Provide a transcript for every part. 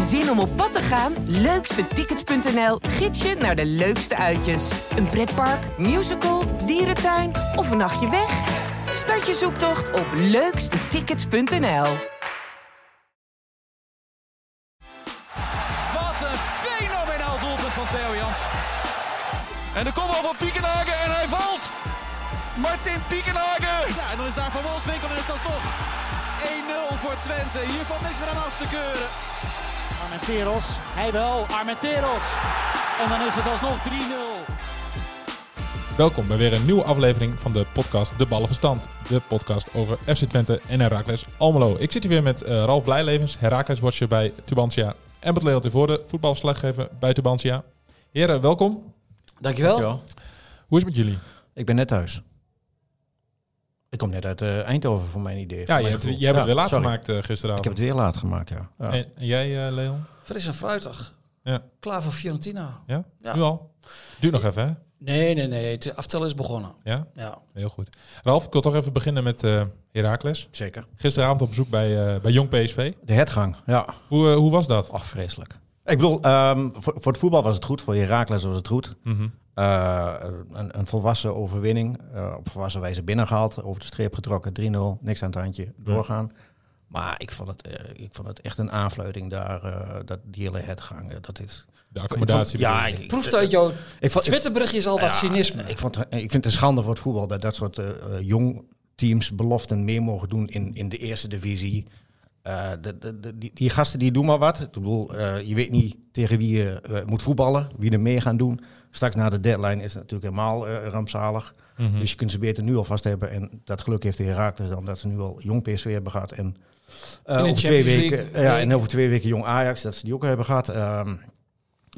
Zin om op pad te gaan? Leukstetickets.nl gids je naar de leukste uitjes. Een pretpark, musical, dierentuin of een nachtje weg? Start je zoektocht op leukstetickets.nl. Wat een fenomenaal doelpunt van Theo Jans. En de kopbal van Piekenhagen en hij valt. Martin Piekenhagen. Ja, en dan is daar Van Wolfswinkel en is dat nog 1-0 voor Twente. Hier valt niks meer aan af te keuren. Armenteros, hij wel, Armenteros. En dan is het alsnog 3-0. Welkom bij weer een nieuwe aflevering van de podcast De Ballenverstand. De podcast over FC Twente en Heracles Almelo. Ik zit hier weer met eh, Ralf Blijlevens, Heracles watcher bij Tubantia. En met Leon Tevoorde, voetbalverslaggever bij Tubantia. Heren, welkom. Dankjewel. Hoe is het met jullie? Ik ben net thuis. Ik kom net uit eh, Eindhoven voor mijn idee. Ja, je hebt, je hebt het weer laat sorry. gemaakt eh, gisteravond. Ik heb het weer laat gemaakt, ja. ja. En, en jij, eh, Leon? Fris en fruitig. Ja. Klaar voor Fiorentina. Ja? Ja. Nu al? Duurt nog even, hè? Nee, nee, nee. Het aftellen is begonnen. Ja? Ja. Heel goed. Ralf, ik wil toch even beginnen met eh Heracles. Zeker. Gisteravond op bezoek bij, eh, bij Jong PSV. De hertgang, ja. Hoe, hoe was dat? Ach, vreselijk. Ik bedoel, ehm, voor, voor het voetbal was het goed, voor Herakles was het goed. Mhm. Eh, een, een volwassen overwinning, eh, op volwassen wijze binnengehaald, over de streep getrokken, 3-0, niks aan het handje, doorgaan. Maar ik vond, het, eh, ik vond het echt een aanfluiting daar, eh, dat die hele hertgang. eh, dat is... De accommodatie. Ja, ik, ik, Proeft uit jouw ik vond- Twitterberichtjes al wat Ja, cynisme. Ik, vond, ik vind het een schande voor het voetbal dat dat soort jong teams beloften mee mogen doen in, in de eerste divisie. Eh, de, de, de- die, die gasten die doen maar wat. Ik bedoel, eh, je weet niet tegen wie je moet voetballen, wie er mee gaan doen. Straks na de deadline is het natuurlijk helemaal eh, rampzalig. Mhm. Dus je kunt ze beter nu alvast hebben. En dat geluk heeft de Herakles dan dat ze nu al jong PSV hebben gehad. En, eh, de over twee weken, League ja, en over twee weken jong Ajax, dat ze die ook al hebben gehad. Ehm,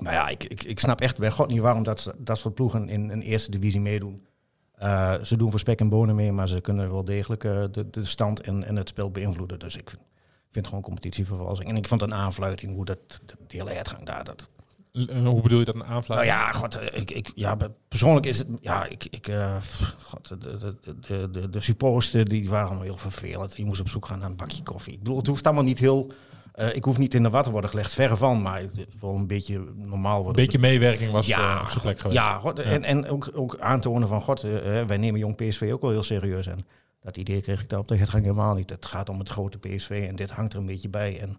maar ja, ik, ik, ik snap echt bij God niet waarom dat, dat soort ploegen in een eerste divisie meedoen. Eh, ze doen voor spek en bonen mee, maar ze kunnen wel degelijk de, de stand en, en het spel beïnvloeden. Dus ik vind, vind gewoon competitievervalsing. En ik vond een aanfluiting hoe dat, dat die hele uitgang daar. Dat, Eh, Hoe bedoel je dat een nou aanfluiting? ja, god, eh, ik, ik, ja, persoonlijk is het, ja, ik, ik, eh, god, de, de, de, de, supporters die waren heel vervelend. Je moest op zoek gaan naar een bakje koffie. Ik bedoel, het hoeft allemaal niet heel, ik hoef niet in de wat te worden gelegd, verre van, maar het het wel een beetje normaal Een worden. beetje meewerking was ja, op zijn plek geweest. Ja, god, En, en ook, ook aantonen van, god, wij nemen jong PSV ook wel heel serieus. En dat idee kreeg ik daar op de gang helemaal niet. Het gaat om het grote PSV en dit hangt er een beetje bij. En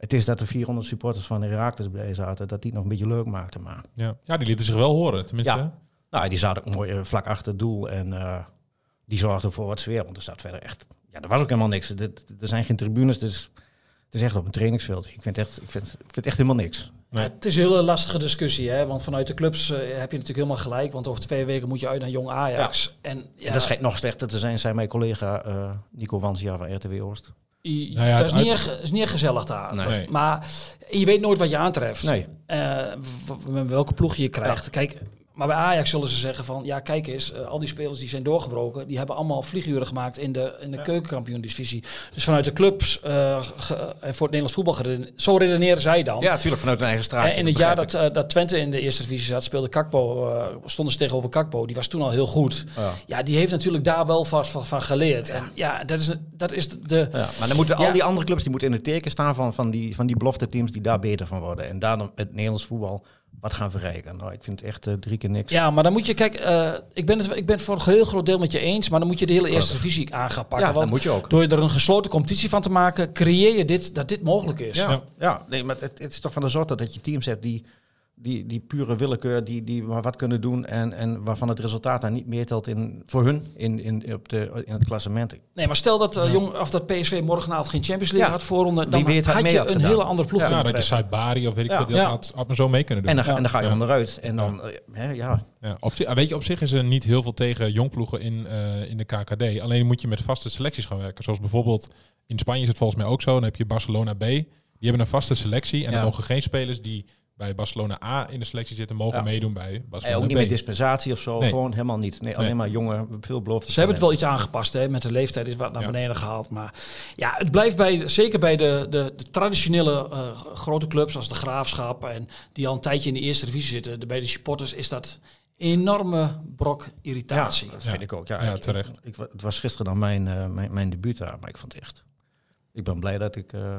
het is dat er 400 supporters van de Herakles bij zaten, dat die het nog een beetje leuk maakte, maar... Ja. ja, die lieten zich wel horen, tenminste. Ja. Nou, die zaten ook mooi eh, vlak achter het doel en eh, die zorgden voor wat sfeer, want er zat verder echt... Ja, er was ook helemaal niks. Er, er zijn geen tribunes, dus het is echt op een trainingsveld. Ik vind echt, ik vind, ik vind echt helemaal niks. Nee. Het is een hele lastige discussie, hè? want vanuit de clubs eh, heb je natuurlijk helemaal gelijk. Want over twee weken moet je uit naar Jong Ajax. En ja, En dat schijnt nog slechter te zijn, zei mijn collega eh, Nico Wansja van RTW Oost. I- Nou ja, dat is uit- is niet gezellig daar. Nee. Maar je weet nooit wat je aantreft. Nee. Eh, welke ploeg je krijgt. Kijk, maar bij Ajax zullen ze zeggen van... Ja, kijk eens, eh, al die spelers die zijn doorgebroken... die hebben allemaal vlieguren gemaakt in de, in de keukenkampioen-divisie. Dus vanuit de clubs eh, ge- en voor het Nederlands voetbal... gereden- zo redeneren zij dan. Ja, natuurlijk, vanuit hun eigen straatje. En in het jaar dat, eh, dat Twente in de eerste divisie zat, speelde Kakpo, eh, stonden ze tegenover Kakpo. Die was toen al heel goed. Ja. Ja, die heeft natuurlijk daar wel vast van, van geleerd. En ja, dat is, dat is de... Ja, maar dan moeten Ja. al die andere clubs die moeten in het teken staan van, van, die, van die belofte teams die daar beter van worden. En daarom het Nederlands voetbal wat gaan verrijken. Nou, ik vind het echt eh, drie keer niks. Ja, maar dan moet je, kijk, eh, ik, ben het, ik ben het voor een heel groot deel met je eens, maar dan moet je de hele eerste divisie aan gaan pakken. Ja, dat want moet je ook. door er een gesloten competitie van te maken, creëer je dit, dat dit mogelijk is. Ja, Ja. ja. nee, maar het, het is toch van de soort dat je teams hebt die, die, die pure willekeur, die, die maar wat kunnen doen en, en waarvan het resultaat daar niet meetelt in, voor hun in, in, op de, in het klassement. Nee, maar stel dat, eh, jong, of dat PSV morgenavond geen Champions League Ja. had voorronde, dan wat had mee je had een gedaan. hele andere ploeg Ja, Ja, kunnen dat je. Saibari of weet ik Ja. veel, die Ja. had, had maar zo mee kunnen doen. En dan, Ja. en dan ga je Ja. onderuit. En dan, hè, ja, Ja, op, zich- weet je, op zich is er niet heel veel tegen jongploegen in, eh, in de KKD. Alleen moet je met vaste selecties gaan werken. Zoals bijvoorbeeld in Spanje is het volgens mij ook zo. Dan heb je Barcelona B. Die hebben een vaste selectie. En Ja. dan mogen geen spelers die bij Barcelona A in de selectie zitten, mogen Ja. meedoen bij en Barcelona ook niet B. met dispensatie of zo, Nee. gewoon helemaal niet. Nee, alleen Nee. maar jongen, veel belofte. Ze hebben het wel iets aangepast, hè? met de leeftijd is wat naar Ja. beneden gehaald. Maar ja, het blijft bij, zeker bij de, de, de traditionele eh, grote clubs als de Graafschap en die al een tijdje in de eerste divisie zitten. De, bij de supporters is dat enorme brok Ja, irritatie. dat Ja. vind ik ook. Ja, Ja, ik- terecht. Ik, het was gisteren dan mijn, eh, mijn, mijn debuut daar, maar ik vond het echt... Ik ben blij dat ik, eh,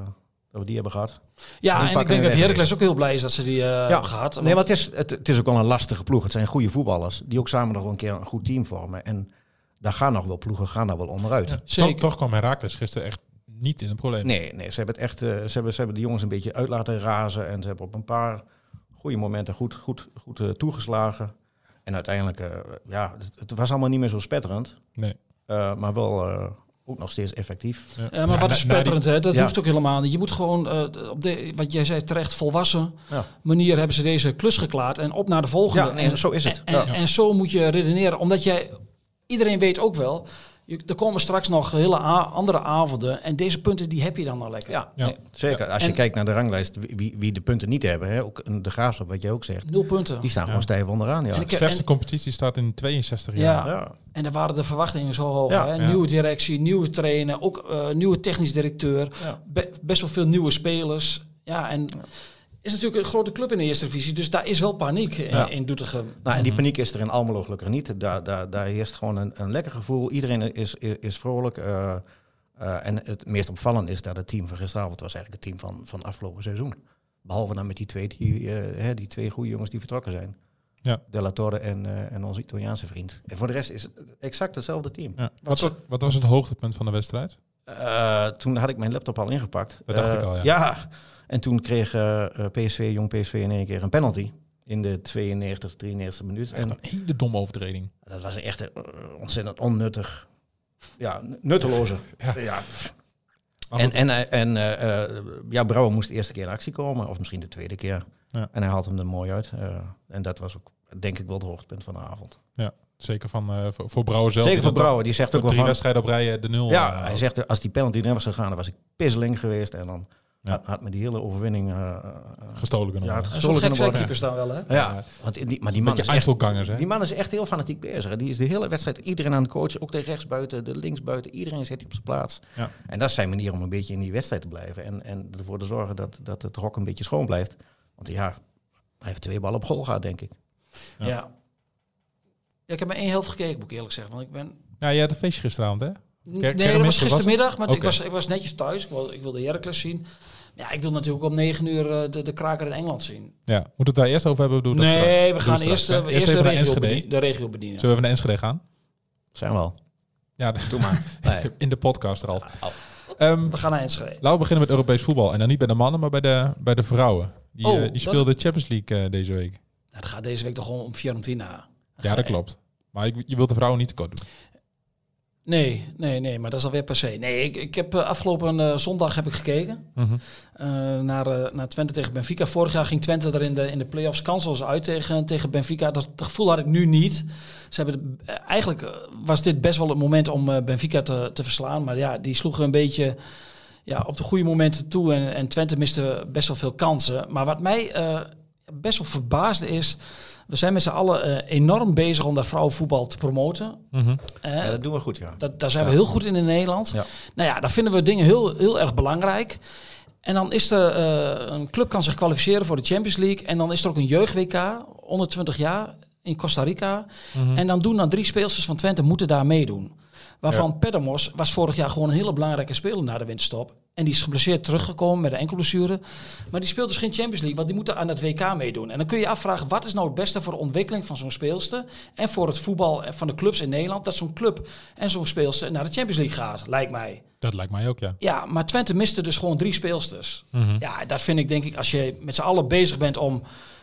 dat we die hebben gehad. Ja, en ik denk dat Heracles ook heel blij is dat ze die eh, hebben gehad. Nee, maar het is, het, het is ook wel een lastige ploeg. Het zijn goede voetballers die ook samen nog wel een keer een goed team vormen. En daar gaan nog wel ploegen, gaan daar wel onderuit. Toch, Zeker. toch kwam Herakles gisteren echt niet in een probleem. Nee, nee, ze hebben het echt, eh, ze, hebben, ze hebben de jongens een beetje uit laten razen. En ze hebben op een paar goede momenten goed, goed, goed eh, toegeslagen. En uiteindelijk, eh, ja, het, het was allemaal niet meer zo spetterend. Nee. eh, maar wel eh, ook nog steeds effectief. Ja. Ja, maar Ja, wat is spetterend, hè? Dat Ja. hoeft ook helemaal niet. Je moet gewoon, eh, op de, wat jij zei terecht, volwassen Ja. manier hebben ze deze klus geklaard en op naar de volgende. Ja, nee, zo is het. En, Ja. en, en zo moet je redeneren, omdat jij, iedereen weet ook wel, je, er komen straks nog hele a- andere avonden en deze punten die heb je dan al lekker. Ja, Ja. nee, zeker. Als je En- kijkt naar de ranglijst, wie- wie, de punten niet hebben, hè, ook de graafschap, wat jij ook zegt, Nul punten. die staan Ja. gewoon stijf onderaan. Ja. En ik- De slechtste competitie staat in 62 jaar. Ja. Ja. En daar waren de verwachtingen zo hoog. Ja, hè? ja. Nieuwe directie, nieuwe trainer, ook eh, nieuwe technisch directeur. Ja. Be- best wel veel nieuwe spelers. Ja, en is natuurlijk een grote club in de eerste divisie. Dus daar is wel paniek in, Ja. in Doetinchem. Nou, en die paniek is er in Almelo gelukkig niet. Daar, daar, daar heerst gewoon een, een lekker gevoel. Iedereen is, is, is vrolijk. eh, eh, en het meest opvallende is dat het team van gisteravond was eigenlijk het team van, van afgelopen seizoen. Behalve dan met die twee, die, eh, hè, die twee goede jongens die vertrokken zijn. Ja. De La Torre en, eh, en onze Italiaanse vriend. En voor de rest is het exact hetzelfde team. Ja. Wat, wa- wat was het hoogtepunt van de wedstrijd? Eh, toen had ik mijn laptop al ingepakt. Dat dacht ik al, ja. Ja, en toen kreeg eh, eh, PSV, jong PSV in één keer een penalty. In de 92, 93 minuut. Echt En een hele domme overtreding. dat was echt een, eh, ontzettend onnuttig. Ja, nutteloze. Ja. ja. En, en, en ja, Brouwer moest de eerste keer in actie komen. Of misschien de tweede keer. Ja. En hij haalt hem er mooi uit. en dat was ook, denk ik, wel het hoogtepunt van de avond. zeker van, voor, voor Brouwer zelf. Zeker voor Brouwer. Die zegt ook wel drie van... wedstrijden op rij de nul. Ja, hij zegt, als die penalty erin was gegaan, dan was ik pisseling geweest. En dan Ja. had, had me die hele overwinning... eh, eh, gestolen kunnen ja, worden. Gestolen kunnen worden. keepers dan wel, hè? Ja, want die, maar die man, is echt, Einzelgangers, hè? die man is echt heel fanatiek bezig. Die is de hele wedstrijd iedereen aan het coachen. Ook de rechtsbuiten, de linksbuiten. Iedereen zet hij op zijn plaats. Ja. En dat is zijn manier om een beetje in die wedstrijd te blijven. En, en ervoor te zorgen dat, dat het hok een beetje schoon blijft. Want ja, hij heeft twee ballen op goal gehad, denk ik. Ja. Ja. Ja, ik heb maar één helft gekeken, moet ik eerlijk zeggen. Want ik ben... Ja, je had een feestje gisteravond, hè? Nee, dat was gistermiddag, maar ik, was, ik was netjes thuis. Ik wilde, ik wilde Heracles zien. Ja, ik wil natuurlijk om negen uur eh, de, de kraker in Engeland zien. Ja. Moeten we het daar eerst over hebben? Doe dat straks. nee, we gaan straks, eerst, eh, eerst, de, regio Enschede. bedien- de regio bedienen. Zullen we even naar Enschede gaan? Zijn wel. Ja, Doe maar. Nee. in de podcast, Ralf. Oh. Ehm, We gaan naar Enschede. laten we beginnen met Europees voetbal. En dan niet bij de mannen, maar bij de, bij de vrouwen. Die, Oh, eh, die dat- speelden Champions League eh, deze week. Nou, het gaat deze week toch gewoon om Fiorentina. Ja, dat klopt. Maar ik, je wilt de vrouwen niet tekort doen. Nee, nee, nee, maar dat is alweer per se. Nee, ik, ik heb eh, afgelopen eh, zondag heb ik gekeken Mhm. eh, naar, naar Twente tegen Benfica. Vorig jaar ging Twente er in de, in de play-offs kansloos uit tegen, tegen Benfica. Dat, dat gevoel had ik nu niet. Ze hebben, eigenlijk was dit best wel het moment om Benfica te, te verslaan. Maar ja, die sloegen een beetje ja, op de goede momenten toe. En, en Twente miste best wel veel kansen. Maar wat mij best wel verbaasde is... We zijn met z'n allen eh, enorm bezig om dat vrouwenvoetbal te promoten. Mhm. Eh, Ja, dat doen we goed, ja. dat, daar zijn we heel goed in in Nederland. Ja. Nou ja, daar vinden we dingen heel, heel erg belangrijk. En dan is er eh, een club kan zich kwalificeren voor de Champions League. En dan is er ook een jeugd-WK, onder 20 jaar, in Costa Rica. Mhm. En dan doen dan drie speelsters van Twente moeten daar meedoen. Waarvan Pedamos was vorig jaar gewoon een hele belangrijke speler na de winterstop. En die is geblesseerd teruggekomen met een enkel blessure. Maar die speelt dus geen Champions League, want die moeten aan het WK meedoen. En dan kun je je afvragen, wat is nou het beste voor de ontwikkeling van zo'n speelster... en voor het voetbal van de clubs in Nederland... dat zo'n club en zo'n speelster naar de Champions League gaat, lijkt mij. Dat lijkt mij ook, ja. Ja, maar Twente miste dus gewoon drie speelsters. Mhm. Ja, dat vind ik denk ik, als je met z'n allen bezig bent om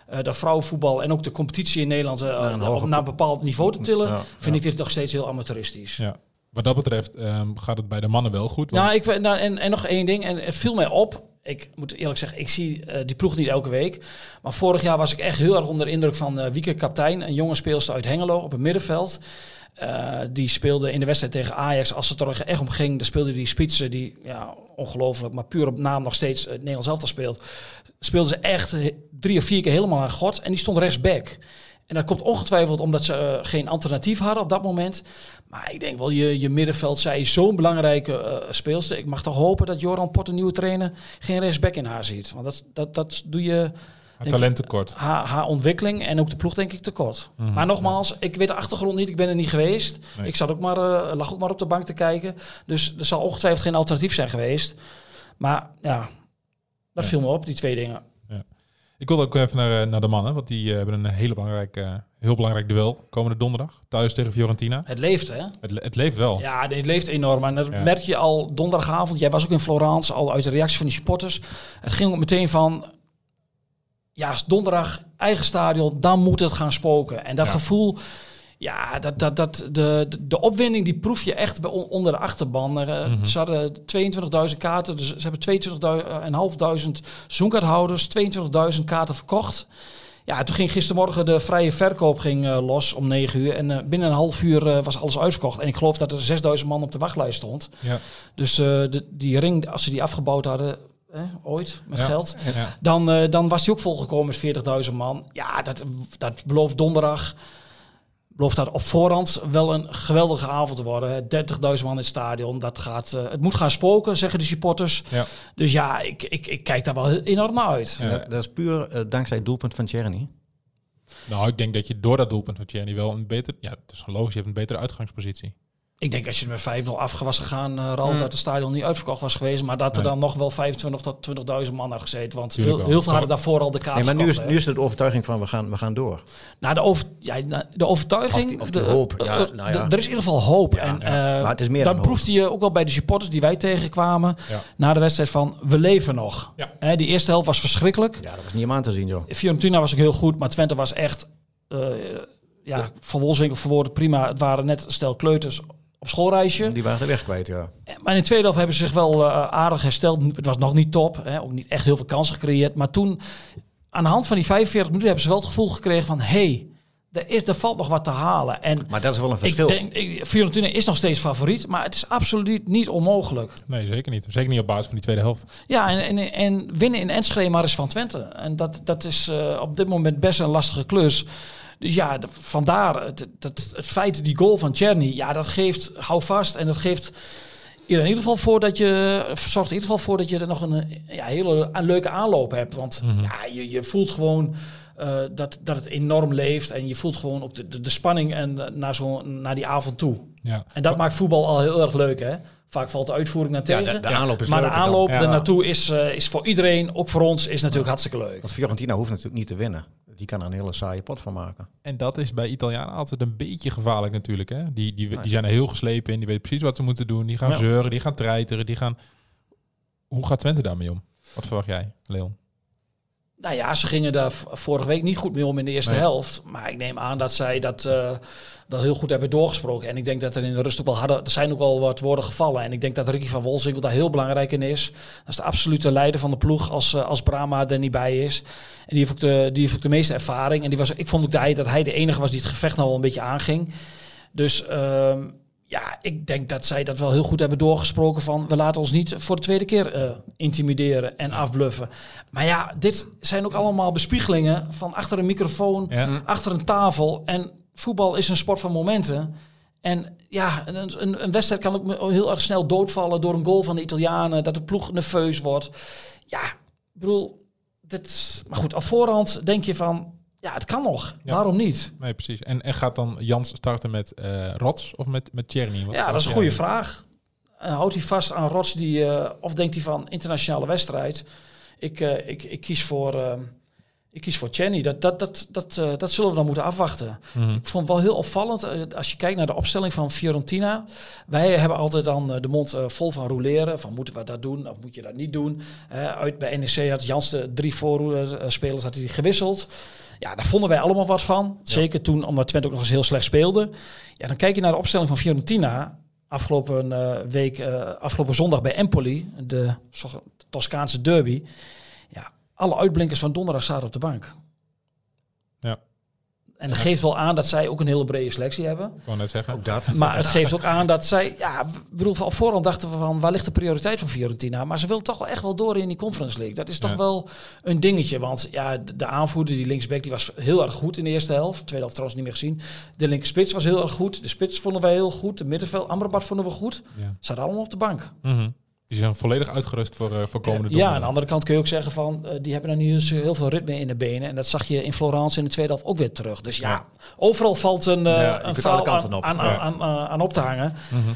eh dat vrouwenvoetbal en ook de competitie in Nederland eh, Naar een naar bepaald niveau te tillen, Ja, vind ja. ik dit nog steeds heel amateuristisch. ja. Wat dat betreft ehm, gaat het bij de mannen wel goed. want- Nou, ik, nou en, en nog één ding, en het viel mij op. Ik moet eerlijk zeggen, ik zie eh, die ploeg niet elke week. Maar vorig jaar was ik echt heel erg onder de indruk van eh Wieke Kaptein, een jonge speelster uit Hengelo op het middenveld. Eh, die speelde in de wedstrijd tegen Ajax. Als het er echt om ging, dan speelde die spitsen die, ja, ongelooflijk, maar puur op naam nog steeds het Nederlands elftal speelt. Speelden ze echt eh, drie of vier keer helemaal aan God. En die stond rechtsback. En dat komt ongetwijfeld omdat ze eh, geen alternatief hadden op dat moment. Maar ik denk wel, je, je middenveld, zij zo'n belangrijke eh, speelster. Ik mag toch hopen dat Joran Pot, een nieuwe trainer, geen rechtsback in haar ziet. Want dat, dat, dat doe je Het talent tekort. haar, haar ontwikkeling en ook de ploeg denk ik tekort. Mhm. Maar nogmaals, ik weet de achtergrond niet, ik ben er niet geweest. Nee. Ik zat ook maar, eh, lag ook maar op de bank te kijken. Dus er zal ongetwijfeld geen alternatief zijn geweest. Maar ja, Dat Ja. viel me op, die twee dingen. Ik wil ook even naar, eh, naar de mannen, want die eh, hebben een hele belangrijk, eh, heel belangrijk duel komende donderdag. Thuis tegen Fiorentina. Het leeft, hè? Het, le- het leeft wel. Ja, dit leeft enorm. En dat Ja. merk je al donderdagavond. Jij was ook in Florence, al uit de reactie van de supporters. Het ging ook meteen van... Ja, donderdag, eigen stadion, dan moet het gaan spoken. En dat Ja. gevoel... Ja, dat, dat, dat, de, de, opwinding die proef je echt bij, on- onder de achterban. Er, Mhm. Ze hadden 22.000 kaarten, dus ze hebben 22.500 seizoenkaarthouders, 22.000 kaarten verkocht. Ja, toen ging gistermorgen de vrije verkoop ging, eh, los om 9 uur. En eh, binnen een half uur was alles uitverkocht. En ik geloof dat er 6000 man op de wachtlijst stond. Ja. Dus de, die ring, als ze die afgebouwd hadden, eh, ooit, met Ja. geld... Ja. Dan, eh, dan was hij ook volgekomen met 40.000 man. Ja, dat, dat belooft donderdag. Belooft dat op voorhand wel een geweldige avond te worden. hè. 30.000 man in het stadion. Dat gaat, eh, het moet gaan spoken, zeggen de supporters. Ja. Dus ja, ik, ik, ik kijk daar wel enorm naar uit. Ja. Dat, dat is puur eh, dankzij het doelpunt van Tjerni. Nou, ik denk dat je door dat doelpunt van Tjerni wel een beter... Ja, het is logisch, je hebt een betere uitgangspositie. Ik denk als je er met 5-0 af was gegaan, eh Ralf, Mm. dat het stadion niet uitverkocht was geweest. Maar dat er Nee. dan nog wel 25 tot 20.000 man had gezeten. Want heel, veel hadden daarvoor al de kaart Nee, maar nu is, nu is het de overtuiging van we gaan, we gaan door. Nou, de, over, ja, nou, de overtuiging... Of die- of die de- hoop, eh, ja, eh, nou de- ja. Er is in ieder geval hoop. Ja, en, ja. eh, Maar het is meer dan dan proefde je ook wel bij de supporters die wij tegenkwamen... Ja. na de wedstrijd van, we leven nog. Ja. Hè, die eerste helft was verschrikkelijk. Ja, dat was niet om aan te zien, joh. Fiorentina was ook heel goed, maar Twente was echt... eh, ja, Van Wolfswinkel verwoordde prima. Het waren net stel kleuters op schoolreisje. Die waren de weg kwijt, ja. Maar in de tweede helft hebben ze zich wel eh, aardig hersteld. Het was nog niet top. Hè? Ook niet echt heel veel kansen gecreëerd. Maar toen, aan de hand van die 45 minuten, hebben ze wel het gevoel gekregen van... hey, er, is, er valt nog wat te halen. En Maar dat is wel een verschil. ik denk, ik, Fiorentina is nog steeds favoriet. Maar het is absoluut niet onmogelijk. Nee, zeker niet. Zeker niet op basis van die tweede helft. Ja, en, en, en winnen in Enschede maar is van Twente. En dat, dat is eh, op dit moment best een lastige klus. Dus ja, de- vandaar het, het, het feit, die goal van Czerny, ja, dat geeft, hou vast. En dat geeft in ieder geval voor dat je, zorgt in ieder geval voor dat je er nog een ja, hele een leuke aanloop hebt. Want Mhm. ja, je, je voelt gewoon eh, dat, dat het enorm leeft. En je voelt gewoon ook de, de, de spanning en, eh, naar, zo, naar die avond toe. Ja. En dat maakt voetbal al heel erg leuk, hè? Vaak valt de uitvoering naar Ja, tegen. de, de aanloop is maar de aanloop Ja. er naartoe is, eh, is voor iedereen, ook voor ons, is natuurlijk hartstikke leuk. Want Fiorentina hoeft natuurlijk niet te winnen. Die kan er een hele saaie pot van maken. En dat is bij Italianen altijd een beetje gevaarlijk natuurlijk. Hè? Die, die, Nee. die zijn er heel geslepen in. Die weten precies wat ze moeten doen. Die gaan Ja. zeuren, die gaan treiteren, die gaan... Hoe gaat Twente daarmee om? Wat verwacht jij, Leon? Nou ja, ze gingen daar vorige week niet goed mee om in de eerste Nee. helft. Maar ik neem aan dat zij dat eh, wel heel goed hebben doorgesproken. En ik denk dat er in de rust ook wel hadden, er zijn ook wel wat woorden gevallen. En ik denk dat Ricky van Wolfswinkel daar heel belangrijk in is. Dat is de absolute leider van de ploeg als, eh, als Brahma er niet bij is. En die heeft ook de, die heeft ook de meeste ervaring. En die was, ik vond ook dat hij, dat hij de enige was die het gevecht nou wel een beetje aanging. Dus ehm, ja, ik denk dat zij dat wel heel goed hebben doorgesproken van... we laten ons niet voor de tweede keer eh, intimideren en afbluffen. Maar ja, dit zijn ook allemaal bespiegelingen van achter een microfoon, Ja. achter een tafel. En voetbal is een sport van momenten. En ja, een, een, een wedstrijd kan ook heel erg snel doodvallen door een goal van de Italianen. Dat de ploeg nerveus wordt. Ja, ik bedoel, dit, maar goed, op voorhand denk je van... Ja, het kan nog. Ja. Waarom niet? Nee, precies. En, en gaat dan Jans starten met eh Rots of met, met Tjerni? Ja, dat is een goede vraag. En houdt hij vast aan Rots die, eh, of denkt hij van internationale wedstrijd? Ik, eh, ik, ik kies voor, eh, ik kies voor Chenny. Dat, dat, dat, dat, eh, dat zullen we dan moeten afwachten. Mhm. Ik vond het wel heel opvallend eh, als je kijkt naar de opstelling van Fiorentina. Wij hebben altijd dan eh, de mond eh, vol van roleren. Van moeten we dat doen of moet je dat niet doen? Eh, uit bij NEC had Jans de drie voorspelers had hij gewisseld. Ja, daar vonden wij allemaal wat van. Zeker toen, omdat Twente ook nog eens heel slecht speelde. Ja, dan kijk je naar de opstelling van Fiorentina. Afgelopen eh, week, eh, afgelopen zondag bij Empoli, de Toscaanse derby. Ja, alle uitblinkers van donderdag zaten op de bank. Ja. En dat geeft wel aan dat zij ook een hele brede selectie hebben. Ik wou net zeggen. Ook dat. Maar het geeft ook aan dat zij, ja, ik bedoel, op voorhand dachten we van waar ligt de prioriteit van Fiorentina? Maar ze wil toch wel echt wel door in die Conference League. Dat is toch Ja. wel een dingetje. Want ja, de, de aanvoerder, die linksback, die was heel erg goed in de eerste helft. Tweede helft trouwens niet meer gezien. De linker spits was heel erg goed. De spits vonden wij heel goed. De middenveld, Amrabat vonden we goed. Ja. Ze zaten allemaal op de bank. Mhm. Die zijn volledig uitgerust voor, eh, voor komende Ja, aan de andere kant kun je ook zeggen van, eh, die hebben er nu eens heel veel ritme in de benen. En dat zag je in Florence in de tweede helft ook weer terug. Dus ja, Ja. overal valt een, eh Ja, je een aan, op. aan, Ja. aan, aan, aan op te hangen. Mhm.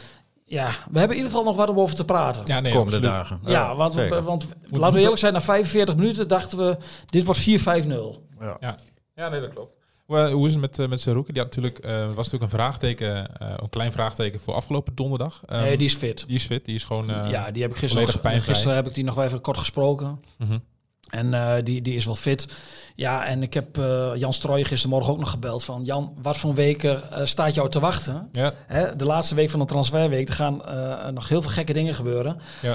ja, we hebben in ieder geval nog wat om over te praten. Ja, nee, komende absoluut. dagen. Ja, want, want laten we eerlijk zijn, na 45 minuten dachten we, dit wordt 4-5-0. Ja, ja nee, dat klopt. Hoe, is het met, uh, met Saruki? Die had natuurlijk, eh, was natuurlijk een vraagteken, eh, een klein vraagteken voor afgelopen donderdag. Ehm, nee, die is fit. die is fit, die is gewoon... eh, ja, die heb ik gisteren, nog, gisteren heb ik die nog wel even kort gesproken. mhm. En eh, die, die is wel fit. Ja, en ik heb eh, Jan Strooijen gistermorgen ook nog gebeld van... Jan, wat voor weken eh, staat jou te wachten? Ja, Hè, de laatste week van de transferweek, er gaan eh, nog heel veel gekke dingen gebeuren. Ja.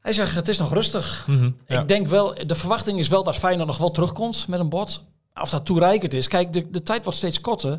Hij zegt, het is nog rustig. mhm, ja. Ik denk wel, de verwachting is wel dat Feyenoord nog wel terugkomt met een bot. Of dat toereikend is. Kijk, de, de tijd wordt steeds korter.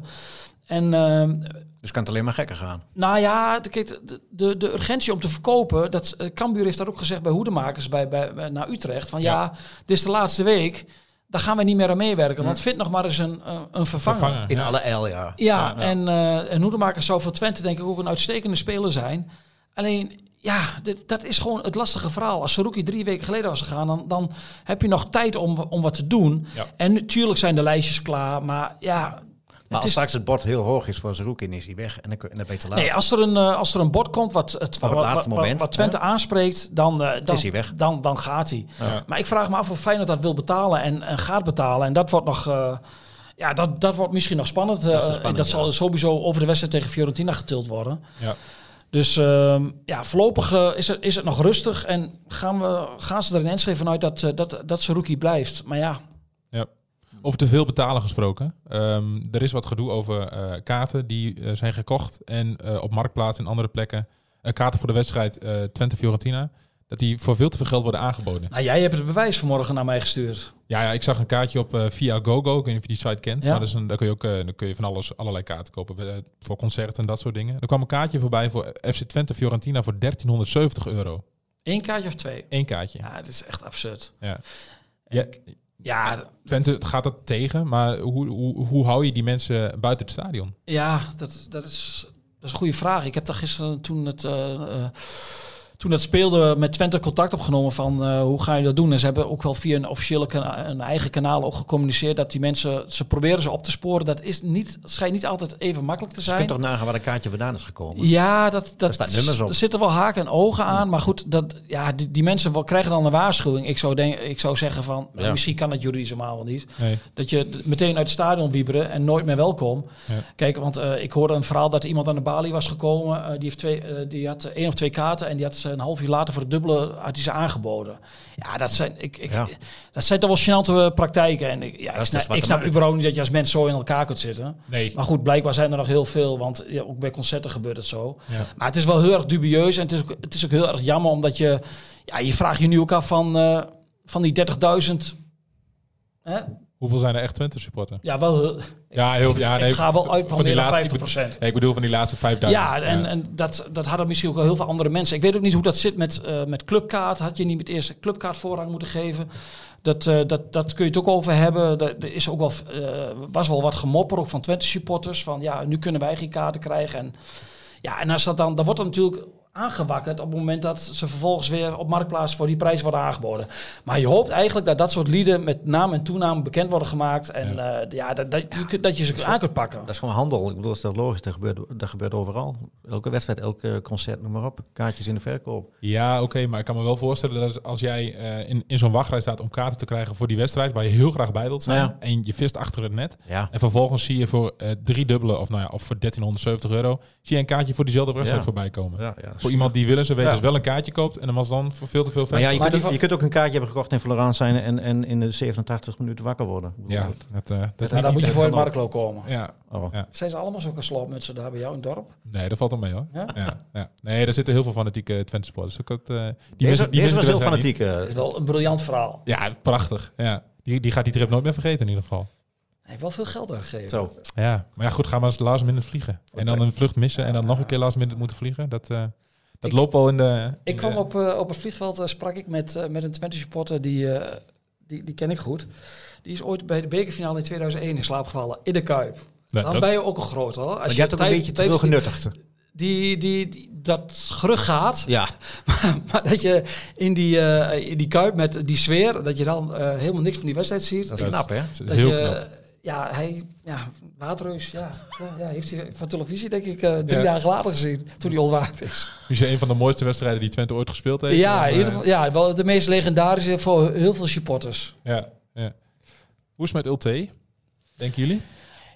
En ehm, Dus kan het alleen maar gekker gaan. nou ja, de, kijk, de, de, de urgentie om te verkopen, dat eh, Cambuur heeft dat ook gezegd bij hoedemakers bij, bij, bij- naar Utrecht. Van ja. dit is de laatste week, daar gaan we niet meer aan meewerken. Want vind nog maar eens een, eh, een vervanger. In alle L, ja. Ja, en, eh en hoedemakers zou voor Twente denk ik ook een uitstekende speler zijn. Alleen, ja, dit, dat is gewoon het lastige verhaal. Als Saruki drie weken geleden was gegaan, dan, dan heb je nog tijd om, om wat te doen. Ja. En natuurlijk zijn de lijstjes klaar, maar ja... Maar als is- straks het bord heel hoog is voor Zeroekin, is hij weg. En dan, en dan ben je te laat. Nee, als er een, eh, als er een bord komt wat, het, wat, laatste wat- moment, wat Twente aanspreekt, dan, eh, dan, Is hij weg. Dan, dan gaat hij. Ja. Maar ik vraag me af of Feyenoord dat wil betalen en, en gaat betalen. En dat wordt nog... eh, ja, dat, dat wordt misschien nog spannend. Dat Eh, dat zal sowieso over de wedstrijd tegen Fiorentina getild worden. Ja. Dus ehm, ja, voorlopig eh, is, het, is het nog rustig. En gaan, we, gaan ze er in Enschede vanuit dat, eh, dat, dat Saruki blijft. Maar ja, Over te veel betalen gesproken. Ehm, er is wat gedoe over eh, kaarten die zijn gekocht en op marktplaats en andere plekken. kaarten voor de wedstrijd Twente-Fiorentina. Dat die voor veel te veel geld worden aangeboden. nou, jij hebt het bewijs vanmorgen naar mij gestuurd. Ja, ja ik zag een kaartje op eh, via GoGo. Ik weet niet of je die site kent. Ja. Maar dat is een, daar kun je ook dan kun je van alles, allerlei kaarten kopen. eh, voor concerten en dat soort dingen. Er kwam een kaartje voorbij voor FC Twente-Fiorentina voor 1370 euro. Eén kaartje of twee? Eén kaartje. Ja, dat is echt absurd. Ja. Ja. ja, Twente gaat dat tegen, maar hoe, hoe, hoe hou je die mensen buiten het stadion? Ja, dat, dat, is, dat is een goede vraag. Ik heb daar gisteren toen het, toen het speelde met Twente contact opgenomen van eh, hoe ga je dat doen. En ze hebben ook wel via een officiële kana- een eigen kanaal ook gecommuniceerd dat die mensen, ze proberen ze op te sporen. Dat is niet, schijnt niet altijd even makkelijk te Dus je zijn. kunt toch nagaan waar een kaartje vandaan is gekomen. Ja, dat, dat staat nummers op. Er zitten wel haken en ogen aan, maar goed, dat, ja, die, die mensen wel, krijgen dan een waarschuwing. Ik zou, denk, ik zou zeggen van, Ja. misschien kan het juridisch helemaal wel niet. Nee. Dat je meteen uit het stadion wieberen en nooit meer welkom. Ja. Kijk, want eh, ik hoorde een verhaal dat iemand aan de balie was gekomen. eh, die, heeft twee, die had één of twee kaarten en die had ze een half uur later voor het dubbele had hij ze aangeboden. Ja, dat zijn, ik, ik, Ja. dat zijn toch wel gênante praktijken. En ik, ja, ik ik snap markt. überhaupt niet dat je als mens zo in elkaar kunt zitten. Nee. Maar goed, blijkbaar zijn er nog heel veel, want ja, ook bij concerten gebeurt het zo. Ja. Maar het is wel heel erg dubieus en het is ook, het is ook heel erg jammer, omdat je, ja, je vraagt je nu ook af van, eh, van die 30.000. Hoeveel zijn er echt Twente supporter? Ja, wel Ja, heel, ja, nee, ik ga wel uit van, meer dan laatste- 50 procent. Nee, ik bedoel van die laatste 5000. Ja, en, en dat, dat hadden misschien ook wel heel veel andere mensen. Ik weet ook niet hoe dat zit met, eh, met clubkaart. Had je niet met eerst clubkaart voorrang moeten geven? Dat, eh, dat, dat kun je het ook over hebben. Er is ook wel, eh, was wel wat gemopper ook van Twente supporters. Van ja, nu kunnen wij geen kaarten krijgen. En, ja, en als dat dan, dan wordt dat natuurlijk aangewakkerd op het moment dat ze vervolgens weer op marktplaats voor die prijs worden aangeboden. Maar je hoopt eigenlijk dat dat soort lieden met naam en toenaam bekend worden gemaakt. En ja, ja dat, dat, je, kunt- dat je ze aan kunt pakken. Dat is gewoon handel. Ik bedoel, dat is toch logisch. Dat gebeurt, dat gebeurt overal. Elke wedstrijd, elke concert, noem maar op. Kaartjes in de verkoop. Ja, oké, maar ik kan me wel voorstellen dat als jij eh, in, in zo'n wachtrij staat om kaarten te krijgen voor die wedstrijd, waar je heel graag bij wilt zijn, Ja. en je vist achter het net, Ja. en vervolgens zie je voor eh drie dubbele, of nou ja, of voor 1370 euro, zie je een kaartje voor diezelfde wedstrijd Ja. voorbij komen. Ja, ja. Voor iemand die willen ze weten, Ja. dus wel een kaartje koopt, en dan was dan voor veel te veel Maar ja, je, Maar kunt, ook- je kunt ook een kaartje hebben gekocht in Florence zijn en, en in de 87 minuten wakker worden. Ja, dat, eh, dat dan moet je voor het marktlo komen. Ja, Oh. Ja. Zijn ze allemaal zulke sloopmutsen daar bij jou in het dorp? nee, dat valt wel mee hoor. Ja? Ja, ja. Nee, er zitten heel veel fanatieke Twente supporters. Ook dat, eh, die Deze, mensen- die deze was mensen heel fanatiek. Eh. is wel een briljant verhaal. Ja, prachtig. Ja. Die, die gaat die trip nooit meer vergeten in ieder geval. Hij heeft wel veel geld uitgegeven. Zo. Ja, maar ja, goed, gaan we als last minute vliegen. En dan een vlucht missen en dan nog een keer last minute moeten vliegen. Dat, eh, dat Ik- loopt wel in de... in Ik kwam de- op, eh, op het vliegveld, eh, sprak ik met, eh, met een Twente supporter, die, eh, die, die ken ik goed. Die is ooit bij de bekerfinale in 2001 in slaap gevallen, in de Kuip. Nee, Dan dat- ben je ook een groot hoor. Als Maar je hebt ook een beetje te veel genuttigd. Die, die, die, dat gerucht gaat, Ja. maar dat je in die, eh, in die Kuip met die sfeer, dat je dan helemaal niks van die wedstrijd ziet. Dat is knap, hè? dat is Dat heel je, knap. ja, hij, ja, Waterreus, ja, ja, heeft hij van televisie denk ik eh, drie Ja. dagen later gezien, toen hij ontwaakt is. Is een van de mooiste wedstrijden die Twente ooit gespeeld heeft? Ja, En, in ieder eh, geval, ja, wel de meest legendarische voor heel veel supporters. ja, ja. Hoe is het met Ulte? Denken jullie?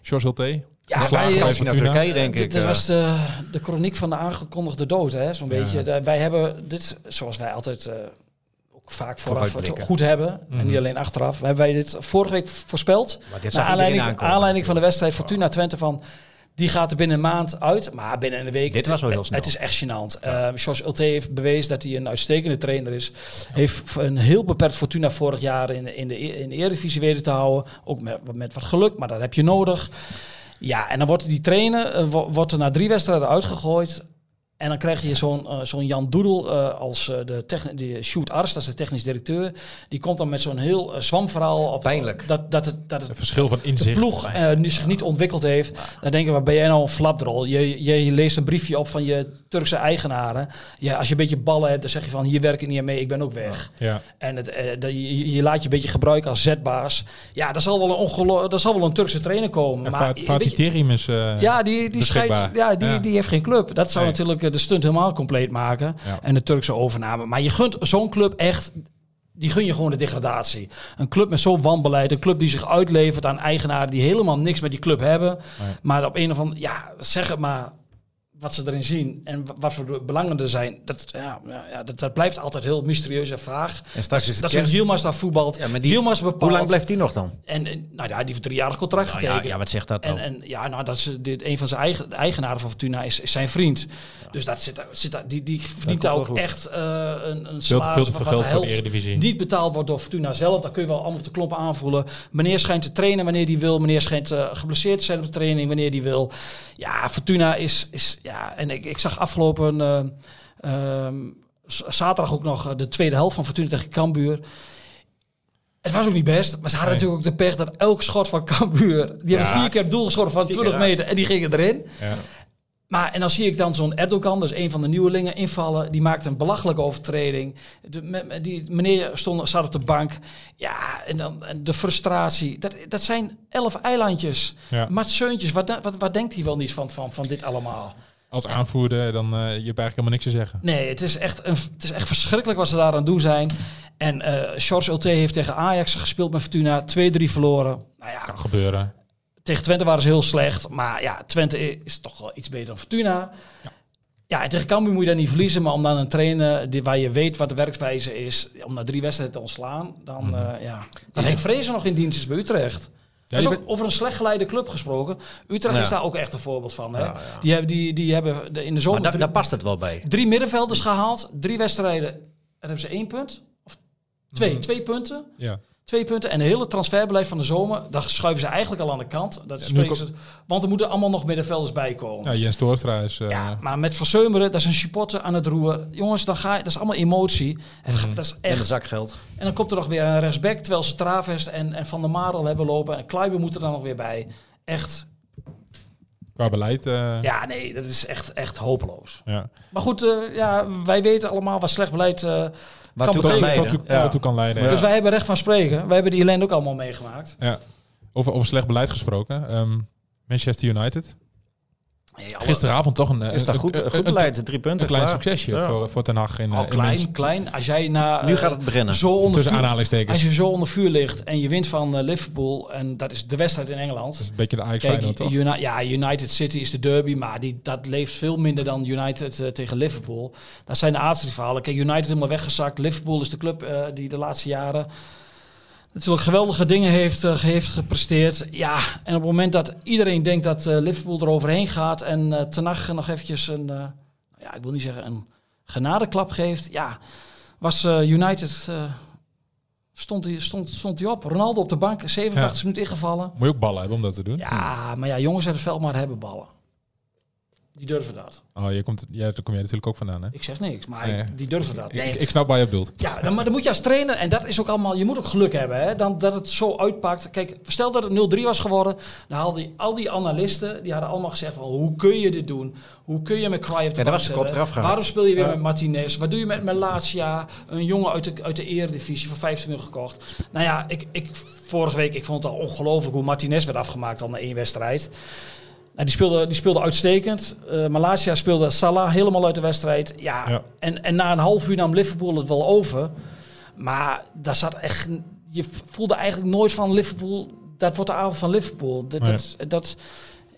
George Ulte? Ja, wij, je naar? Turkije, denk ik. dit eh, was de, de chroniek van de aangekondigde dood, hè, zo'n Ja. beetje. De- wij hebben dit, zoals wij altijd eh, ook vaak vooraf het goed hebben, Mhm. en niet alleen achteraf, hebben wij dit vorige week voorspeld. maar dit Naar aanleiding, aankomen, aanleiding van de wedstrijd Fortuna Twente van... Die gaat er binnen een maand uit, maar binnen een week... Dit was wel heel snel. Het is echt gênant. Eh George Ulte heeft bewezen dat hij een uitstekende trainer is. Heeft een heel beperkt Fortuna vorig jaar in, de- in, de, in de Eredivisie weten te houden. Ook met, met wat geluk, maar dat heb je nodig. Ja, en dan wordt die trainer wo- wordt er na drie wedstrijden uitgegooid. En dan krijg je zo'n eh, zo'n Jan Doedel eh, als eh, de, Sjoerd Arst, dat is de technisch directeur. Die komt dan met zo'n heel uh, zwamverhaal op. Pijnlijk. Dat, dat, het, dat het Een verschil van de inzicht. ploeg eh, nu zich niet ontwikkeld heeft, dan denken we, ben jij nou een flapdrol? Je, je, je leest een briefje op van je Turkse eigenaren. Ja, als je een beetje ballen hebt, dan zeg je van, hier werk ik niet aan mee, ik ben ook weg. Ja. En het, dat je, je laat je een beetje gebruiken als zetbaas. Ja, daar zal wel een, ongelo- daar zal wel een Turkse trainer komen. En maar, Fatih je- Terim is... eh, ja, die, die, scheidt, ja, die, Ja. die heeft geen club. Dat zou Nee. natuurlijk de stunt helemaal compleet maken. Ja. En de Turkse overname. Maar je gunt zo'n club echt... Die gun je gewoon de degradatie. Een club met zo'n wanbeleid. Een club die zich uitlevert aan eigenaren die helemaal niks met die club hebben. Nee. Maar op een of andere... Ja, zeg het maar wat ze erin zien en wa- wat voor de belangen er zijn. Dat, ja, ja, dat, dat blijft altijd heel mysterieuze vraag. En straks is het Dat kerst. Yilmaz daar voetbalt. Ja, maar die- Yilmaz bepaalt. Hoe lang blijft die nog dan? En, en, nou ja, die heeft een driejarig contract Nou getekend. ja, ja, wat zegt dat dan? En, en ja, nou, dat is dit, een van zijn eigen, de eigenaren van Fortuna is, is zijn vriend. Dus dat zit, daar- zit, daar- die, die verdient daar ook goed. echt eh, een, een Veel te, veel te salaris veel geld voor de Eredivisie. niet betaald wordt door Fortuna zelf. Dan kun je wel allemaal op de klomp aanvoelen. Meneer schijnt te trainen wanneer hij wil. Meneer schijnt eh, geblesseerd te zijn op de training wanneer hij wil. Ja, Fortuna is... is ja, en ik, ik zag afgelopen... eh, ehm, zaterdag ook nog eh, de tweede helft van Fortuna tegen Cambuur. Het was ook niet best, maar ze hadden Nee. natuurlijk ook de pech dat elk schot van Cambuur... Die hebben vier keer het doel geschoten van 20 meter en die gingen erin. Ja. Maar en dan zie ik dan zo'n Erdogan, dus een van de nieuwelingen, invallen. Die maakt een belachelijke overtreding. De, me- die meneer stond, zat op de bank. Ja, en dan en de frustratie. Dat, dat zijn elf eilandjes. Ja. Seuntjes, wat, wat, wat denkt hij wel niet van, van, van dit allemaal? Als aanvoerder, dan eh je hebt eigenlijk helemaal niks te zeggen. Nee, het is echt, een, het is echt verschrikkelijk wat ze daar aan doen zijn. En eh George Ulte heeft tegen Ajax gespeeld met Fortuna. 2-3 verloren. Nou ja, Kan gebeuren. tegen Twente waren ze heel slecht. Maar ja, Twente is toch wel iets beter dan Fortuna. Ja, en tegen Cambuur moet je daar niet verliezen. Maar om dan een trainer die, waar je weet wat de werkwijze is... om na drie wedstrijden te ontslaan... dan eh, ja... Dat Henk Vrezen nog in dienst is bij Utrecht. Ook over een slecht geleide club gesproken. Utrecht is daar ook echt een voorbeeld van. Hè? Die, hebben, die, die hebben in de zomer Maar daar, drie, daar past het wel bij. drie middenvelders gehaald. Drie wedstrijden. En hebben ze één punt. Of twee, Mhm. twee punten. Ja. Twee punten. En de hele transferbeleid van de zomer, daar schuiven ze eigenlijk al aan de kant. Dat kom- ze, want er moeten allemaal nog middenvelders bij komen. ja, Jens Toornstra is... eh, Ja, maar met Verseumeren, dat is een supporter aan het roer. Jongens, dan ga je, dat is allemaal emotie. Het, gaat- dat is En de echt. zakgeld. En dan komt er nog weer een respect, terwijl ze Travest en, en Van der Marel hebben lopen. En Kleiber moet er dan nog weer bij. Echt, Qua beleid... eh, ja, nee, dat is echt, echt hopeloos. ja. Maar goed, eh, ja, wij weten allemaal wat slecht beleid eh, Waartoe Kan Tot, leiden. tot, Ja. tot toe kan leiden. Dus wij hebben recht van spreken. Wij hebben die ellende ook allemaal meegemaakt. Ja. Over, over slecht beleid gesproken. Ehm, Manchester United. Alle- Gisteravond toch een, Is dat een- goed, een- goed een- beleid? De drie punten. Een klein klaar. succesje Ja. voor, voor Ten Hag in, Al eh, in klein, klein. Als jij na, Nu eh, gaat het beginnen. zo onder Tussen vuur, aanhalingstekens. als je zo onder vuur ligt en je wint van eh, Liverpool en dat is de wedstrijd in Engeland. Dat is een beetje de Ajax Kijk, toch? Uni- ja, United City is de derby, maar die, dat leeft veel minder dan United eh, tegen Liverpool. Dat zijn de aardsrivalen. Kijk, United helemaal weggezakt. Liverpool is de club eh, die de laatste jaren natuurlijk geweldige dingen heeft, eh, heeft gepresteerd. Ja, en op het moment dat iedereen denkt dat eh, Liverpool eroverheen gaat en Hag nog eventjes een, eh, ja, ik wil niet zeggen een genadeklap geeft, ja, was United... Stond hij stond, stond hij op. Ronaldo op de bank, 87 Ja. minuten ingevallen. Moet je ook ballen hebben om dat te doen. Ja, maar ja, jongens uit het veld maar hebben ballen. Die durven dat. Oh, je komt, ja, daar kom jij natuurlijk ook vandaan, hè? Ik zeg niks, maar Nee. die durven dat. Nee, Ik, ik snap waar je op bedoelt. Ja, dan, maar dan moet je als trainer, en dat is ook allemaal, je moet ook geluk hebben, hè, dan, dat het zo uitpakt. Kijk, stel dat het 0-3 was geworden, dan hadden al die analisten, die hadden allemaal gezegd van, hoe kun je dit doen? Hoe kun je met Cry op de Ja, was de kop eraf. Waarom speel je weer Ja. met Martinez? Wat doe je met Melatia? Een jongen uit de, uit de eredivisie voor 15 miljoen gekocht. Nou ja, ik, ik, vorige week, ik vond het al ongelooflijk hoe Martinez werd afgemaakt al na één wedstrijd. Nou, die, speelde, die speelde uitstekend. Eh Malasia speelde Salah helemaal uit de wedstrijd. Ja, Ja. En, en na een half uur nam Liverpool het wel over. Maar daar zat echt... Je voelde eigenlijk nooit van Liverpool... Dat wordt de avond van Liverpool. Dat, Nee. dat, dat,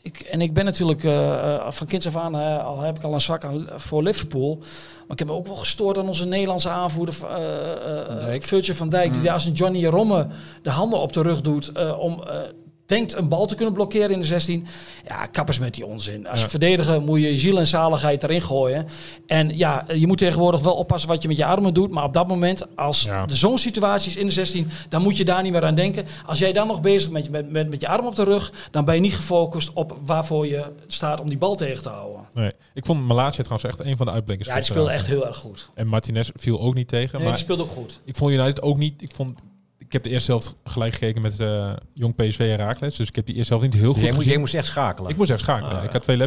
ik, en ik ben natuurlijk eh, eh, van kinds af aan... al heb ik al een zwak aan, voor Liverpool. Maar ik heb me ook wel gestoord aan onze Nederlandse aanvoerder... eh eh, Van Dijk. Virgil van Dijk. Die daar als een Johnny Romme de handen op de rug doet... eh, om... denkt een bal te kunnen blokkeren in de 16. Ja, kappers met die onzin. Als Ja. verdediger moet je ziel en zaligheid erin gooien. En ja, je moet tegenwoordig wel oppassen wat je met je armen doet. Maar op dat moment, als Ja. er zo'n situatie is in de 16, dan moet je daar niet meer aan denken. Als jij dan nog bezig bent met, met, met je arm op de rug, dan ben je niet gefocust op waarvoor je staat om die bal tegen te houden. Nee. Ik vond Malatia trouwens echt een van de uitblinkers. Ja, die speelde echt heel erg goed. En Martinez viel ook niet tegen. Nee, maar die speelde ook goed. ik vond United ook niet... Ik, vond, ik heb de eerste helft gelijk gekeken met eh, Jong PSV en Raakles. Dus ik heb die eerste helft niet heel goed Jij, moet, gezien. jij moest echt schakelen. Ik moest echt schakelen. Ah, ja. Ik had twee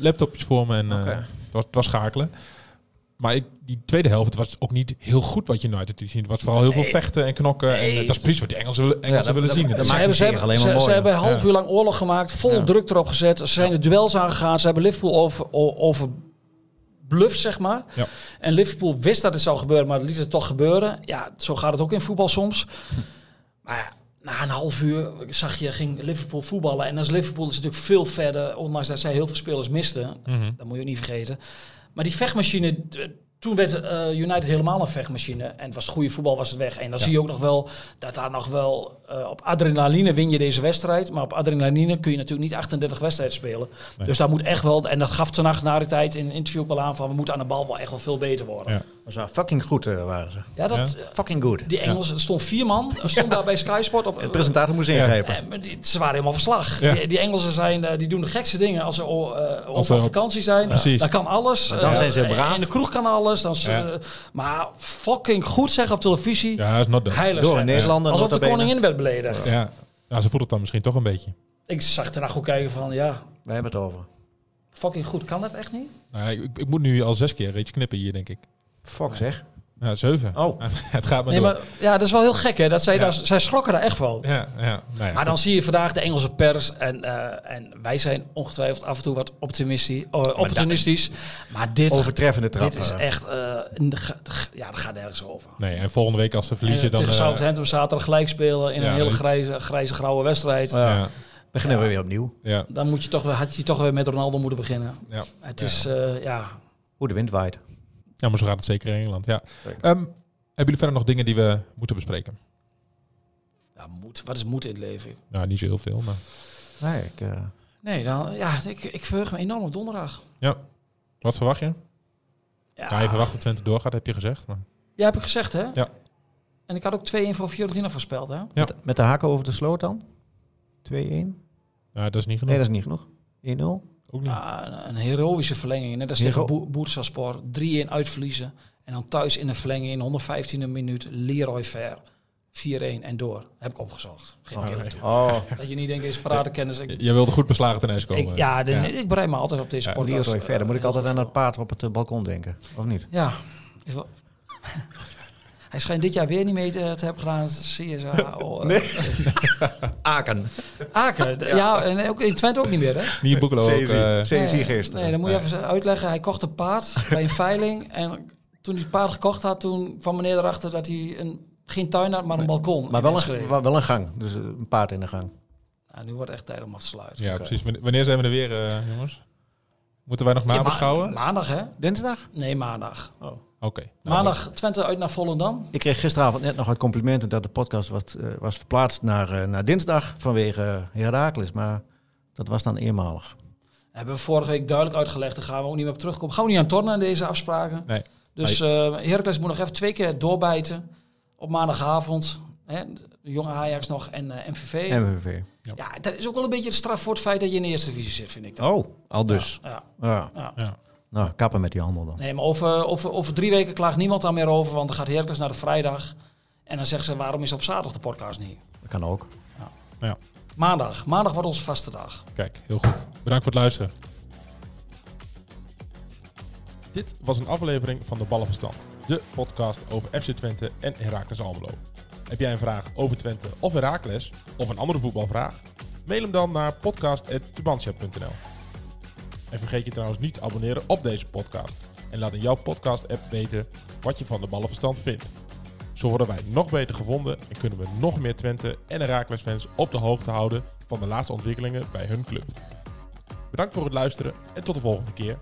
laptopjes voor me en eh, Oké. het, was, het was schakelen. Maar ik, die tweede helft het was ook niet heel goed wat United liet zien. Het was vooral heel veel vechten en knokken. En eh, dat is precies wat die Engelsen, willen- Engelsen dat- willen dat- zien. dat Het is- maakt hebben, ze alleen maar ze, ze hebben een half Ja. uur lang oorlog gemaakt, vol Ja. druk erop gezet. Ze zijn de duels aangegaan. Ze hebben Liverpool over, over bluff, zeg maar. Ja. En Liverpool wist dat het zou gebeuren, maar liet het toch gebeuren. Ja, zo gaat het ook in voetbal soms. Maar ja, na een half uur zag je, ging Liverpool voetballen. En als Liverpool is natuurlijk veel verder, ondanks dat zij heel veel spelers misten. Mhm. Dat moet je ook niet vergeten. Maar die vechtmachine, toen werd eh, United helemaal een vechtmachine. En het was goede voetbal, was het weg. En dan zie je ook nog wel dat daar nog wel eh, op adrenaline win je deze wedstrijd. Maar op adrenaline kun je natuurlijk niet 38 wedstrijden spelen. Nee. Dus daar moet echt wel, en dat gaf ten nacht na de tijd in een interview ook wel aan van we moeten aan de bal wel echt wel veel beter worden. Ja. Dat wel fucking goed eh, waren ze. dat, Ja. eh, Fucking good. die Engelsen, er stond vier man, er stond daar bij Sky Sport op. De presentator moest ingrijpen. Die, ze waren helemaal verslag. Ja. Die, die Engelsen zijn, eh, die doen de gekste dingen als ze eh, op vakantie zijn. Precies. Dan kan alles. Maar dan zijn ze braaf. In de kroeg kan alles. Dan Ja. maar fucking goed zeggen op televisie. Ja, is not done. Heilig Door een schijn. Nederlander. Alsof de koningin werd beledigd. Ja. ja, ze voelt het dan misschien toch een beetje. Ik zag ernaar goed kijken van, ja, Wij hebben het over. fucking goed. Kan dat echt niet? Nou, ik, ik moet nu al zes keer reetje knippen hier, denk ik. Fuck zeg. Ja, zeven. Oh. het gaat maar Nee, door. maar ja, dat is wel heel gek hè. Dat zij, Ja. daar, zij schrokken daar echt wel. Ja, ja, nou ja. Maar dan zie je vandaag de Engelse pers en, eh, en wij zijn ongetwijfeld af en toe wat optimistisch, oh, opportunistisch. Maar dit, Overtreffende trap. dit is eh. echt, eh, ge- ja, dat gaat nergens over. Nee, en volgende week als ze verliezen, En, dan... tegen eh, Southampton zaterdag gelijk spelen in ja, een hele grijze, grijze grauwe wedstrijd. Ja. ja, Beginnen Ja. we weer opnieuw. ja, Dan moet je toch, weer- had je toch weer met Ronaldo moeten beginnen. ja. Het Ja. is, eh, ja, Hoe de wind waait. Ja, maar zo gaat het zeker in Engeland. Ja. Zeker. Ehm, hebben jullie verder nog dingen die we moeten bespreken? ja moed. Wat is moed in het leven? Nou, niet zo heel veel, maar... Nee, ik, eh, Nee, dan, ja, ik, ik verheug me enorm op donderdag. Wat verwacht je? Ja, Ja, je verwacht dat Twente doorgaat, heb je gezegd. Maar... Ja, heb ik gezegd, hè? Ja. En ik had ook 2-1 voor Fiorentina voorspeld, hè? Ja. met, met de haken over de sloot dan? 2-1? Nee, Ja, dat is niet genoeg. dat is niet genoeg. 1-0? Ook niet. Ja, een, een heroïsche verlenging. Net als Hero- tegen Bo Boersaspor. 3-1 uitverliezen. En dan thuis in een verlenging in 115e minuut. Leroy Ver. 4-1 en door. Heb ik opgezocht. Geef ik Oh. Oh, Dat je niet denkt, is paradekennis. Ik, Je wilde goed beslagen ten ijs komen. ik, ja, de, ik bereid me altijd op deze Ja, podcast. Leroy verder. Moet ik altijd aan dat paard op het eh, balkon denken? Of niet? Ja. Is wel... Hij schijnt dit jaar weer niet mee te, te hebben gedaan. Het CSA. Oh, eh, Aken. Aken. Ja, en ook in Twente ook niet meer, hè? Niet in Boekelo ook. eh, CSI gisteren. Nee, dan moet je even uitleggen. Hij kocht een paard bij een veiling. En toen hij het paard gekocht had, toen kwam meneer erachter dat hij een, geen tuin had, maar een balkon. Maar wel een, wel- wel een gang. Dus eh, een paard in de gang. Nou, nu wordt het echt tijd om af te sluiten. ja, precies. Wanneer- zijn we er weer, eh, jongens? Moeten wij nog Ja, ma- nabeschouwen? maandag, hè? Dinsdag? Nee, maandag. Oké. Nou, Maandag Twente uit naar Volendam. Ik kreeg gisteravond net nog wat complimenten dat de podcast was, eh, was verplaatst naar, eh, naar dinsdag vanwege uh, Herakles. Maar dat was dan eenmalig. Hebben we vorige week duidelijk uitgelegd. Daar gaan we ook niet meer op terugkomen. Gaan we niet aan tornen aan deze afspraken. Nee. Dus eh Heracles moet nog even twee keer doorbijten. Op maandagavond. Hè? Jong Ajax nog en eh, MVV. MVV. Ja, dat is ook wel een beetje de straf voor het feit dat je in de eerste divisie zit, vind ik. Dan. Oh, al dus. Ja, Ja. ja. Ja. Nou, kappen met die handel dan. Nee, maar over, over, over drie weken klaagt niemand daar meer over, want dan gaat Heracles naar de vrijdag. En dan zeggen ze, waarom is op zaterdag de podcast niet? Dat kan ook. Ja. Maandag. Maandag wordt onze vaste dag. Kijk, heel goed. Bedankt voor het luisteren. Dit was een aflevering van de Ballenverstand. De podcast over FC Twente en Heracles Almelo. Heb jij een vraag over Twente of Heracles? Of een andere voetbalvraag? Mail hem dan naar podcast.tubantia.nl En vergeet je trouwens niet te abonneren op deze podcast. En laat in jouw podcast-app weten wat je van de Ballenverstand vindt. Zo worden wij nog beter gevonden en kunnen we nog meer Twente en Heracles fans op de hoogte houden van de laatste ontwikkelingen bij hun club. Bedankt voor het luisteren en tot de volgende keer.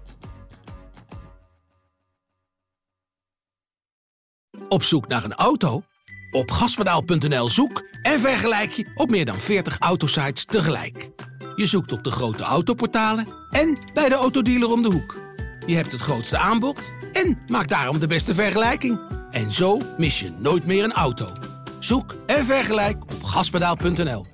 Op zoek naar een auto? Op gaspedaal.nl zoek en vergelijk je op meer dan 40 autosites tegelijk. Je zoekt op de grote autoportalen en bij de autodealer om de hoek. Je hebt het grootste aanbod en maakt daarom de beste vergelijking. En zo mis je nooit meer een auto. Zoek en vergelijk op gaspedaal.nl.